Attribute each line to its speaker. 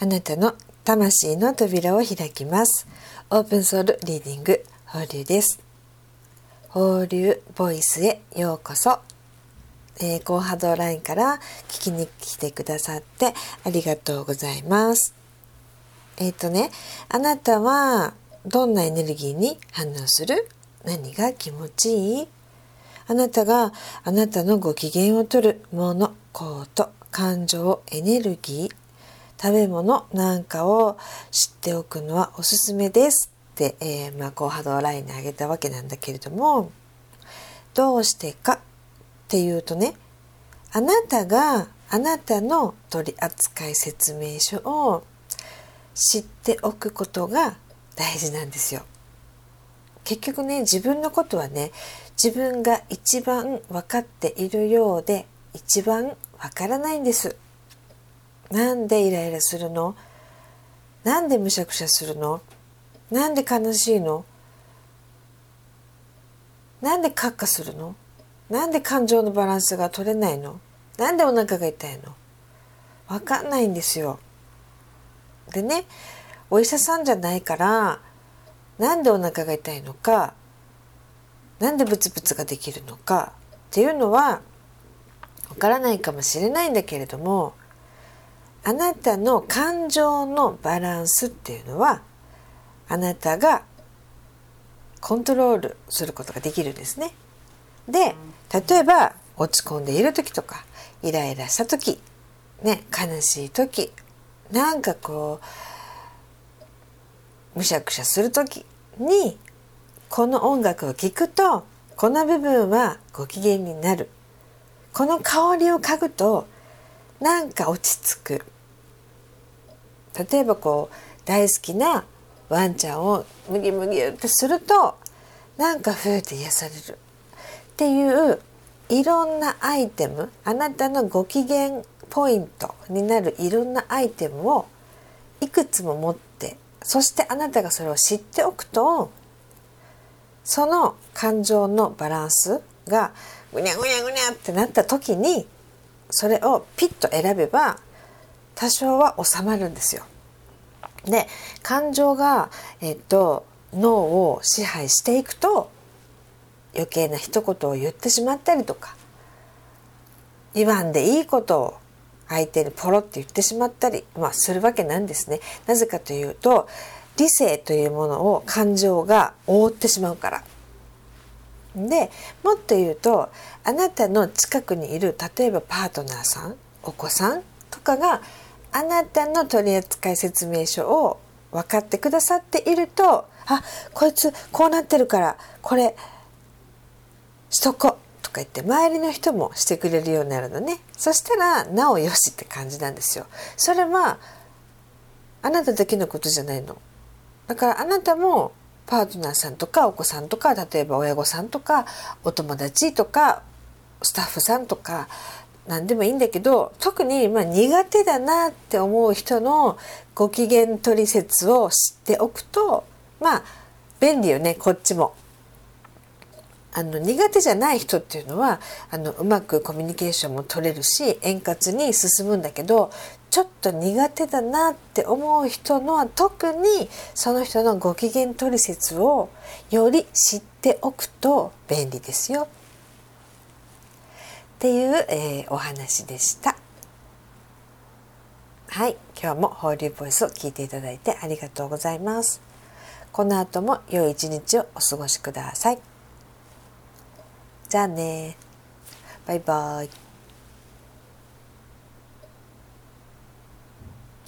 Speaker 1: あなたの魂の扉を開きます。オープンソウルリーディング放流です。放流ボイスへようこそ、えー、高波動ラインから聞きに来てくださってありがとうございます。えっ、ー、とねあなたはどんなエネルギーに反応する？何が気持ちいい？あなたがあなたのご機嫌をとるもの、行動、感情、エネルギー、食べ物なんかを知っておくのはおすすめですって、えー、まあ、高波動ラインにあげたわけなんだけれどもどうしてかっていうとねあなたがあなたの取扱説明書を知っておくことが大事なんですよ。結局ね自分のことはね自分が一番分かっているようで一番分からないんです。なんでイライラするの？なんでむしゃくしゃするの？なんで悲しいの？なんでカッカするの？なんで感情のバランスが取れないの？なんでお腹が痛いの？わかんないんですよ。でねお医者さんじゃないからなんでお腹が痛いのかなんでブツブツができるのかっていうのはわからないかもしれないんだけれどもあなたの感情のバランスっていうのはあなたがコントロールすることができるんですね。で例えば落ち込んでいる時とかイライラした時、ね、悲しい時なんかこうむしゃくしゃする時にこの音楽を聴くとこの部分はご機嫌になるこの香りを嗅ぐとなんか落ち着く。例えばこう大好きなワンちゃんをムギムギってするとなんかふーって癒される。っていういろんなアイテムあなたのご機嫌ポイントになるいろんなアイテムをいくつも持ってそしてあなたがそれを知っておくとその感情のバランスがぐにゃぐにゃぐにゃってなった時にそれをピッと選べば多少は収まるんですよ。で感情が、えっと、脳を支配していくと余計な一言を言ってしまったりとか言わんでいいことを相手にポロって言ってしまったり、まあ、するわけなんですね。なぜかというと理性というものを感情が覆ってしまうから。でもっと言うとあなたの近くにいる例えばパートナーさんお子さんとかがあなたの取扱説明書を分かってくださっているとあこいつこうなってるからこれしとことか言って周りの人もしてくれるようになるのね。そしたらなおよしって感じなんですよ。それはあなただけのことじゃないの。だからあなたもパートナーさんとかお子さんとか例えば親御さんとかお友達とかスタッフさんとか何でもいいんだけど特にま苦手だなって思う人のご機嫌取説を知っておくとまあ便利よねこっちも。あの苦手じゃない人っていうのはあのうまくコミュニケーションも取れるし円滑に進むんだけどちょっと苦手だなって思う人の特にその人のご機嫌取説をより知っておくと便利ですよ。っていう、えー、お話でした。はい、今日も放流ボイスを聞いていただいてありがとうございます。この後も良い一日をお過ごしください。じゃあね。バイバイ。